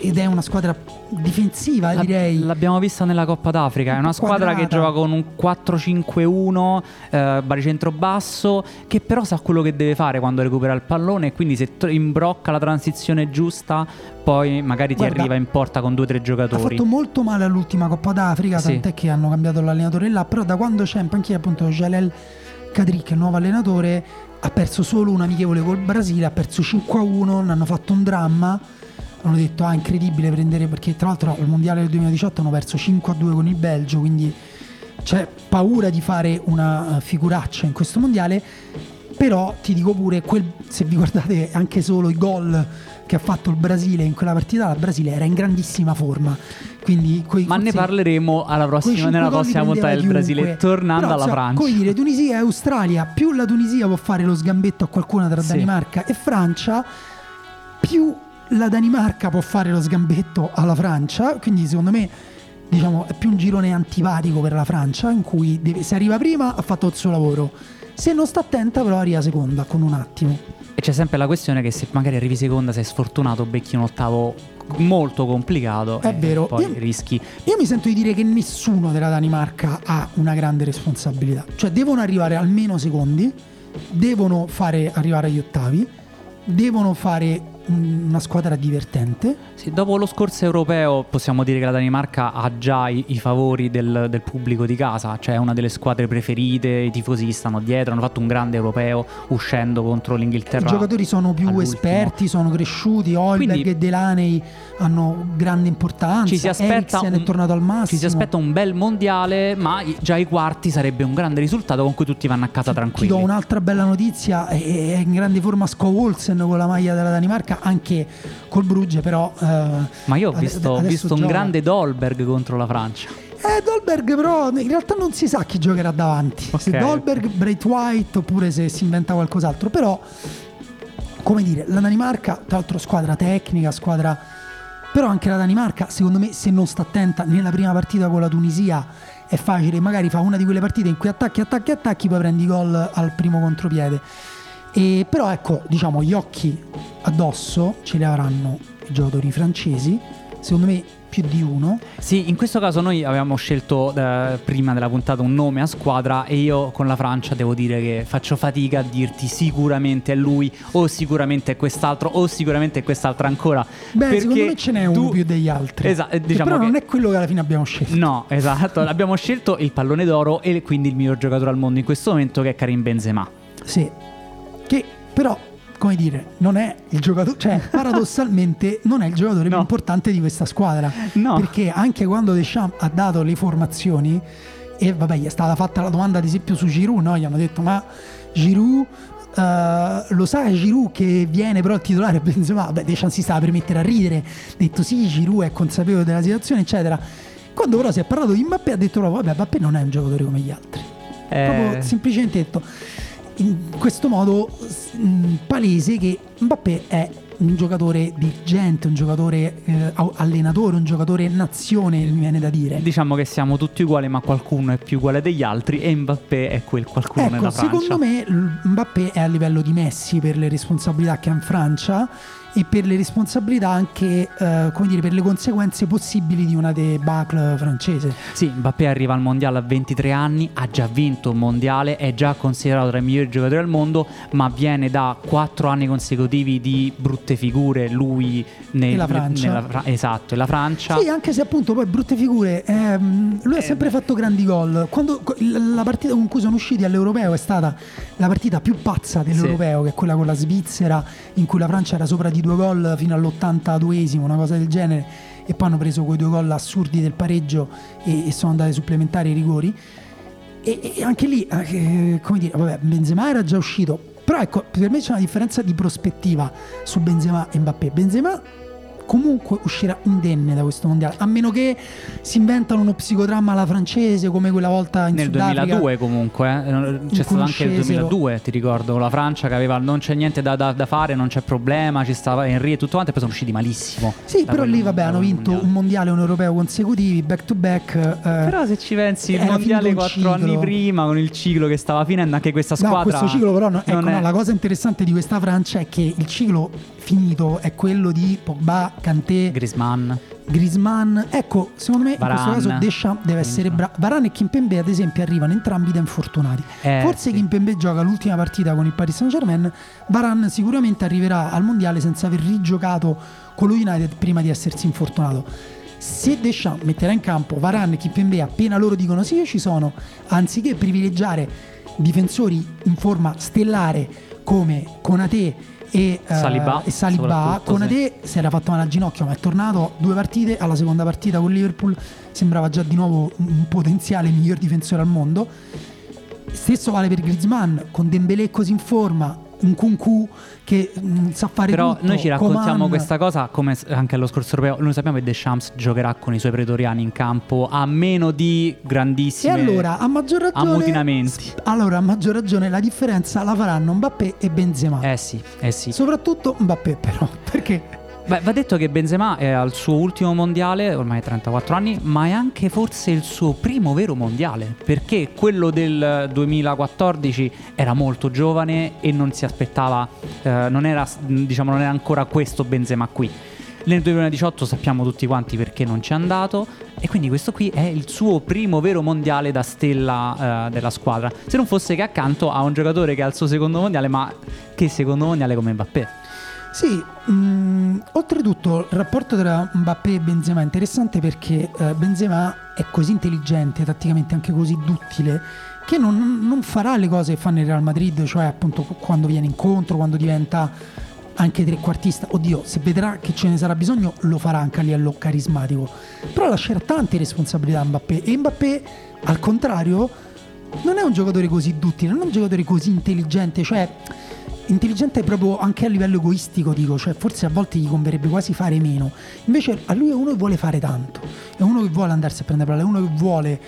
Speaker 1: ed è una squadra difensiva, direi.
Speaker 2: L'abbiamo vista nella Coppa d'Africa. È una squadra che gioca con un 4-5-1, eh, baricentro basso, che però sa quello che deve fare quando recupera il pallone. E quindi se tro- imbrocca la transizione giusta, poi magari ti
Speaker 1: Guarda,
Speaker 2: arriva in porta con due o tre
Speaker 1: Ha
Speaker 2: giocatori.
Speaker 1: fatto molto male all'ultima Coppa d'Africa,
Speaker 2: Sì.
Speaker 1: tant'è che hanno cambiato l'allenatore là, però da quando c'è in panchina appunto Jalel Kadri, il nuovo allenatore, ha perso solo un amichevole col Brasile, ha perso 5-1, ne hanno fatto un dramma, hanno detto ah incredibile prendere, perché tra l'altro al Mondiale del 2018 hanno perso 5-2 con il Belgio, quindi c'è paura di fare una eh, figuraccia in questo Mondiale, però ti dico pure, quel- se vi guardate anche solo i gol che ha fatto il Brasile in quella partita, il Brasile era in grandissima forma. Quindi quei-
Speaker 2: Ma ne
Speaker 1: sì,
Speaker 2: parleremo alla prossima, nella prossima puntata del Brasile. Tornando
Speaker 1: Però,
Speaker 2: alla
Speaker 1: insomma,
Speaker 2: Francia.
Speaker 1: Come dire, Tunisia e Australia, più la Tunisia può fare lo sgambetto a qualcuno tra
Speaker 2: Sì.
Speaker 1: Danimarca e Francia, più la Danimarca può fare lo sgambetto alla Francia. Quindi secondo me diciamo, è più un girone antipatico per la Francia, in cui deve- se arriva prima ha fatto il suo lavoro. Se non sta attenta, però arriva seconda con un attimo.
Speaker 2: E c'è sempre la questione che se magari arrivi seconda, sei sfortunato, becchi un ottavo molto complicato.
Speaker 1: È
Speaker 2: e
Speaker 1: vero.
Speaker 2: Poi
Speaker 1: Io-
Speaker 2: rischi.
Speaker 1: Io mi sento di dire che nessuno della Danimarca ha una grande responsabilità. Cioè, devono arrivare almeno secondi, devono fare arrivare agli ottavi, devono fare una squadra divertente.
Speaker 2: Sì, dopo lo scorso europeo possiamo dire che la Danimarca ha già i, i favori del, del pubblico di casa, cioè è una delle squadre preferite, i tifosi stanno dietro, hanno fatto un grande europeo uscendo contro l'Inghilterra.
Speaker 1: I giocatori sono più
Speaker 2: all'ultimo.
Speaker 1: esperti, sono cresciuti. Holberg
Speaker 2: Quindi-
Speaker 1: e Delaney hanno grande importanza.
Speaker 2: Ci si, aspetta
Speaker 1: Eriksen
Speaker 2: un,
Speaker 1: è tornato al massimo.
Speaker 2: ci si aspetta un bel mondiale, ma già i quarti sarebbe un grande risultato con cui tutti vanno a casa
Speaker 1: Ti
Speaker 2: tranquilli.
Speaker 1: do un'altra bella notizia, è in grande forma Sko Olsen con la maglia della Danimarca, anche col Brugge però... eh,
Speaker 2: Ma io ho visto,
Speaker 1: adesso
Speaker 2: visto un
Speaker 1: gioca.
Speaker 2: grande Dolberg contro la Francia.
Speaker 1: Eh, Dolberg però in realtà non si sa chi giocherà davanti. Se
Speaker 2: Ok.
Speaker 1: Dolberg, Bright White oppure se si inventa qualcos'altro. Però, come dire, la Danimarca, tra l'altro squadra tecnica, squadra... Però anche la Danimarca, secondo me, se non sta attenta nella prima partita con la Tunisia è facile, magari fa una di quelle partite in cui attacchi, attacchi, attacchi, poi prendi gol al primo contropiede. E, però ecco, diciamo, gli occhi addosso ce li avranno i giocatori francesi, secondo me più di uno.
Speaker 2: Sì, in questo caso noi avevamo scelto eh, prima della puntata un nome a squadra e io con la Francia devo dire che faccio fatica a dirti sicuramente è lui o sicuramente è quest'altro o sicuramente è quest'altro ancora.
Speaker 1: Beh,
Speaker 2: perché
Speaker 1: secondo me ce n'è uno
Speaker 2: tu-
Speaker 1: più degli altri.
Speaker 2: Esatto, diciamo
Speaker 1: però
Speaker 2: che-
Speaker 1: non è quello che alla fine abbiamo scelto.
Speaker 2: No, esatto, abbiamo scelto il pallone d'oro e quindi il miglior giocatore al mondo in questo momento che è Karim Benzema.
Speaker 1: Sì. Che però, come dire, non è il giocatore, cioè paradossalmente non è il giocatore più
Speaker 2: No.
Speaker 1: importante di questa squadra.
Speaker 2: No.
Speaker 1: Perché anche quando Deschamps ha dato le formazioni e vabbè, gli è stata fatta la domanda ad esempio su Giroud, no? Gli hanno detto "Ma Giroud eh, lo sa Giroud che viene però il titolare Benzema, beh Deschamps si stava per mettere a ridere, ha detto sì Giroud è consapevole della situazione eccetera. Quando però si è parlato di Mbappé ha detto no, vabbè Mbappé non è un giocatore come gli altri.
Speaker 2: Eh,
Speaker 1: Proprio semplicemente detto in questo modo mh, palese che Mbappé è un giocatore dirigente, un giocatore eh, allenatore, un giocatore nazione, mi viene da dire.
Speaker 2: Diciamo che siamo tutti uguali, ma qualcuno è più uguale degli altri e Mbappé è quel qualcuno
Speaker 1: Ecco,
Speaker 2: nella Francia.
Speaker 1: secondo me Mbappé è a livello di Messi per le responsabilità che ha in Francia e per le responsabilità anche, eh, come dire, per le conseguenze possibili di una debacle francese.
Speaker 2: Sì, Mbappé arriva al mondiale a 23 anni, ha già vinto un mondiale, è già considerato tra i migliori giocatori al mondo, ma viene da 4 anni consecutivi di brutte figure. Lui nel-
Speaker 1: la Francia.
Speaker 2: nella Fra- esatto, e la Francia.
Speaker 1: Sì, anche se appunto poi brutte figure, ehm, lui ha
Speaker 2: Eh,
Speaker 1: sempre
Speaker 2: beh.
Speaker 1: fatto grandi gol. Quando la partita con cui sono usciti all'Europeo è stata la partita più pazza dell'Europeo, che è quella con la Svizzera, in cui la Francia era sopra di due gol fino all'82esimo, una cosa del genere, e poi hanno preso quei due gol assurdi del pareggio e, e sono andati supplementari ai rigori. E, e anche lì, eh, come dire, vabbè, Benzema era già uscito. Però ecco, per me c'è una differenza di prospettiva su Benzema e Mbappé. Benzema comunque uscirà indenne da questo mondiale, a meno che si inventano uno psicodramma alla francese come quella volta in
Speaker 2: Nel
Speaker 1: Sudafrica.
Speaker 2: 2002 comunque, eh, c'è stato anche il
Speaker 1: scesero.
Speaker 2: 2002, ti ricordo, la Francia che aveva non c'è niente da, da- da fare, non c'è problema, ci stava Henry e tutto quanto e poi sono usciti malissimo.
Speaker 1: Sì, però lì vabbè hanno vinto
Speaker 2: mondiale.
Speaker 1: un mondiale e un europeo consecutivi, back to back. eh,
Speaker 2: Però se ci pensi, il mondiale
Speaker 1: finito un
Speaker 2: quattro anni
Speaker 1: ciclo.
Speaker 2: prima con il ciclo che stava finendo, anche questa
Speaker 1: No,
Speaker 2: squadra.
Speaker 1: questo ciclo però no, ecco,
Speaker 2: è-
Speaker 1: no, la cosa interessante di questa Francia è che il ciclo finito è quello di Pogba, Kanté,
Speaker 2: Griezmann.
Speaker 1: Griezmann. Ecco, secondo me
Speaker 2: Varane.
Speaker 1: in questo caso Deschamps deve essere bravo. Varane e Kimpembe ad esempio arrivano entrambi da infortunati.
Speaker 2: Eh,
Speaker 1: Forse
Speaker 2: sì.
Speaker 1: Kimpembe gioca l'ultima partita con il Paris Saint-Germain, Varane sicuramente arriverà al mondiale senza aver rigiocato con lo United prima di essersi infortunato. Se Deschamps metterà in campo Varane e Kimpembe appena loro dicono sì io ci sono, anziché privilegiare difensori in forma stellare come Konate e, eh,
Speaker 2: Saliba,
Speaker 1: e Saliba,
Speaker 2: soprattutto,
Speaker 1: Konate si era fatto male al ginocchio ma è tornato. Due partite, alla seconda partita con Liverpool sembrava già di nuovo un potenziale miglior difensore al mondo. Stesso vale per Griezmann, con Dembélé così in forma, un Kunku che mm, sa fare
Speaker 2: Però
Speaker 1: tutto.
Speaker 2: noi ci raccontiamo
Speaker 1: Coman.
Speaker 2: questa cosa come anche allo scorso europeo. Noi sappiamo che Deschamps giocherà con i suoi pretoriani in campo a meno di
Speaker 1: E
Speaker 2: grandissime
Speaker 1: allora, a maggior ragione
Speaker 2: ammutinamenti.
Speaker 1: Allora, a maggior ragione la differenza la faranno Mbappé e Benzema.
Speaker 2: Eh sì, eh sì.
Speaker 1: Soprattutto Mbappé però, perché
Speaker 2: Beh, va detto che Benzema è al suo ultimo mondiale, ormai 34 anni, ma è anche forse il suo primo vero mondiale, perché quello del 2014 era molto giovane e non si aspettava, eh, non, era, diciamo, non era ancora questo Benzema qui. Nel 2018 sappiamo tutti quanti perché non ci è andato e quindi questo qui è il suo primo vero mondiale da stella eh, della squadra. Se non fosse che accanto a un giocatore che ha il suo secondo mondiale, ma che secondo mondiale come Mbappé.
Speaker 1: Sì, mh, mm, oltretutto il rapporto tra Mbappé e Benzema è interessante perché eh, Benzema è così intelligente, tatticamente anche così duttile, che non, non, farà le cose che fa nel Real Madrid, cioè appunto quando viene incontro, quando diventa anche trequartista. Oddio, se vedrà che ce ne sarà bisogno, lo farà anche a livello carismatico. Però lascerà tante responsabilità a Mbappé. E Mbappé, al contrario, non è un giocatore così duttile, non è un giocatore così intelligente, cioè intelligente proprio anche a livello egoistico, dico, cioè forse a volte gli converrebbe quasi fare meno. Invece a lui è uno che vuole fare tanto, è uno che vuole andarsi a prendere palla, è uno che vuole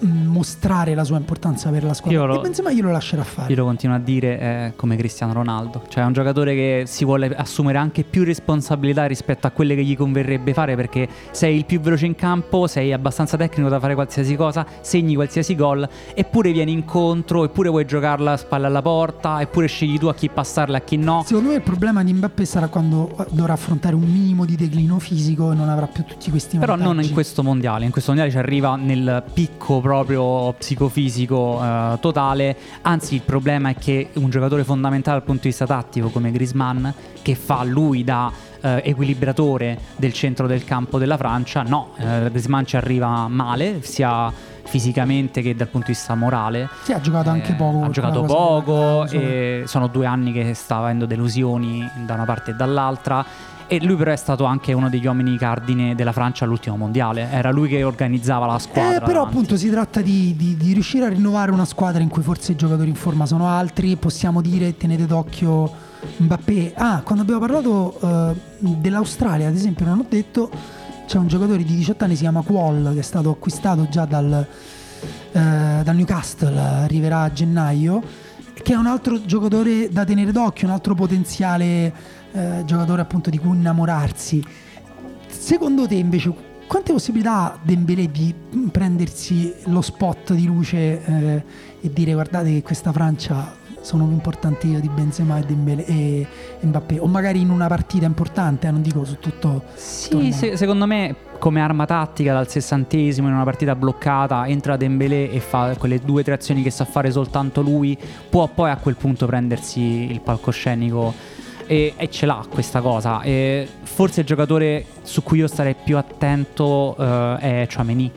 Speaker 1: mostrare la sua importanza per la squadra. Io lo, e Benzema glielo lascerà fare.
Speaker 2: Io lo continuo a dire eh, come Cristiano Ronaldo, cioè è un giocatore che si vuole assumere anche più responsabilità rispetto a quelle che gli converrebbe fare perché sei il più veloce in campo, sei abbastanza tecnico da fare qualsiasi cosa, segni qualsiasi gol, eppure vieni incontro, eppure vuoi giocarla a spalle alla porta, eppure scegli tu a chi passarla e a chi no.
Speaker 1: Secondo me il problema di Mbappé sarà quando eh, dovrà affrontare un minimo di declino fisico e non avrà più tutti questi
Speaker 2: Però
Speaker 1: vantaggi.
Speaker 2: non in questo mondiale, in questo mondiale ci arriva nel picco proprio psicofisico eh, totale, anzi il problema è che un giocatore fondamentale dal punto di vista tattico come Grisman, che fa lui da eh, equilibratore del centro del campo della Francia, no, eh, Grisman ci arriva male, sia fisicamente che dal punto di vista morale.
Speaker 1: Sì, ha giocato anche eh, poco.
Speaker 2: Ha giocato poco, e sono due anni che sta avendo delusioni da una parte e dall'altra e lui però è stato anche uno degli uomini cardine della Francia all'ultimo mondiale. Era lui che organizzava la squadra.
Speaker 1: Eh, però davanti. appunto si tratta di, di, di, riuscire a rinnovare una squadra in cui forse i giocatori in forma sono altri. Possiamo dire, tenete d'occhio Mbappé. Ah, quando abbiamo parlato uh, dell'Australia, ad esempio, non ho detto, c'è un giocatore di 18 anni, si chiama Quall, che è stato acquistato già dal, uh, dal Newcastle, arriverà a gennaio, che è un altro giocatore da tenere d'occhio, un altro potenziale eh, giocatore appunto di cui innamorarsi. Secondo te invece quante possibilità ha Dembélé di prendersi lo spot di luce eh, e dire guardate che questa Francia sono più importanti io di Benzema e, Dembélé e, Mbappé o magari in una partita importante, eh, non dico su tutto
Speaker 2: Sì, se, secondo me come arma tattica dal sessantesimo in una partita bloccata entra Dembélé e fa quelle due tre azioni che sa fare soltanto lui, può poi a quel punto prendersi il palcoscenico e, e ce l'ha questa cosa. E forse il giocatore su cui io starei più attento uh, è Chouameni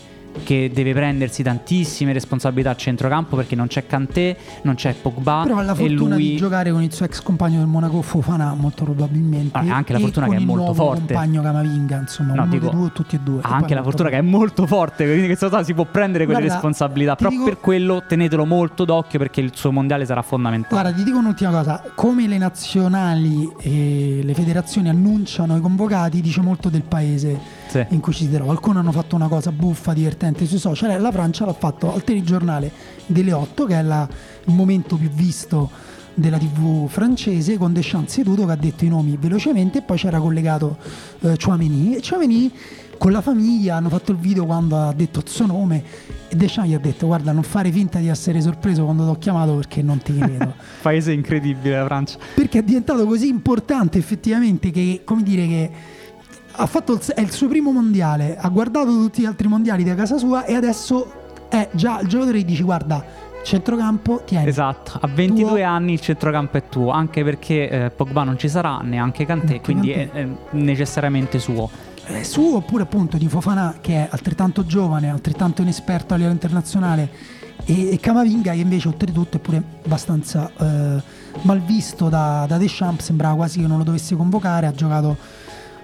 Speaker 2: che deve prendersi tantissime responsabilità a centrocampo perché non c'è Kanté, non c'è Pogba
Speaker 1: però ha la fortuna
Speaker 2: lui...
Speaker 1: di giocare con il suo ex compagno del Monaco Fofana molto probabilmente
Speaker 2: ha anche la fortuna che è molto forte.
Speaker 1: compagno Camavinga insomma no, dico, due tutti e due
Speaker 2: ha anche la fortuna che è molto forte quindi questa cosa si può prendere quelle Guarda, responsabilità però dico... per quello tenetelo molto d'occhio perché il suo mondiale sarà fondamentale.
Speaker 1: Guarda ti dico un'ultima cosa come le nazionali e le federazioni annunciano i convocati dice molto del paese sì. in cui ci si trova. Alcuni hanno fatto una cosa buffa, divertente sui social la Francia l'ha fatto al telegiornale delle 8, che è la, il momento più visto della tv francese con Deschamps seduto che ha detto i nomi velocemente e poi c'era collegato eh, Chouameni e Chouameni con la famiglia hanno fatto il video quando ha detto il suo nome e Deschamps gli ha detto guarda non fare finta di essere sorpreso quando ti ho chiamato perché non ti credo
Speaker 2: paese incredibile la Francia
Speaker 1: perché è diventato così importante effettivamente che come dire che il, è il suo primo mondiale, ha guardato tutti gli altri mondiali da casa sua e adesso è già il giocatore che dice guarda centrocampo tieni.
Speaker 2: Esatto, a 22 tuo. anni il centrocampo è tuo, anche perché eh, Pogba non ci sarà, neanche Kanté, quindi Kanté. È, è, necessariamente suo.
Speaker 1: È suo oppure appunto di Fofana che è altrettanto giovane, altrettanto inesperto a livello internazionale e, e Camavinga che invece oltretutto è pure abbastanza eh, mal visto da, da Deschamps, sembrava quasi che non lo dovesse convocare, ha giocato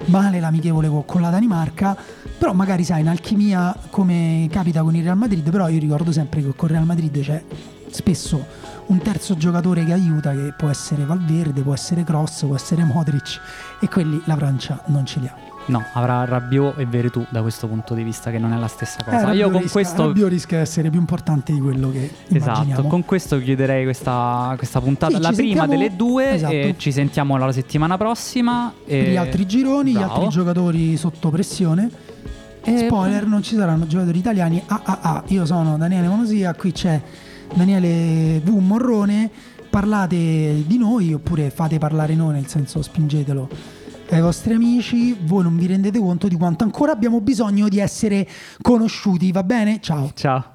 Speaker 1: male l'amichevole con la Danimarca, però magari sai in alchimia come capita con il Real Madrid, però io ricordo sempre che con il Real Madrid c'è spesso un terzo giocatore che aiuta, che può essere Valverde, può essere Cross, può essere Modric e quelli la Francia non ce li ha.
Speaker 2: No, avrà Rabiot e Veretù da questo punto di vista, che non è la stessa
Speaker 1: Eh,
Speaker 2: cosa.
Speaker 1: Rabiot
Speaker 2: Io con
Speaker 1: rischia,
Speaker 2: questo.
Speaker 1: Rabiot rischia di essere più importante di quello che
Speaker 2: Esatto, con questo chiuderei questa, questa puntata,
Speaker 1: Sì,
Speaker 2: la prima
Speaker 1: sentiamo-
Speaker 2: delle due,
Speaker 1: esatto.
Speaker 2: e ci sentiamo la settimana prossima.
Speaker 1: Per
Speaker 2: e-
Speaker 1: gli altri gironi, gli
Speaker 2: Bravo.
Speaker 1: altri giocatori sotto pressione.
Speaker 2: E-
Speaker 1: Spoiler, non ci saranno giocatori italiani. Ah, ah, ah, io sono Daniele Monosia, qui c'è Daniele V. Morrone. Parlate di noi oppure fate parlare noi, nel senso spingetelo ai vostri amici. Voi non vi rendete conto di quanto ancora abbiamo bisogno di essere conosciuti, va bene? Ciao.
Speaker 2: Ciao.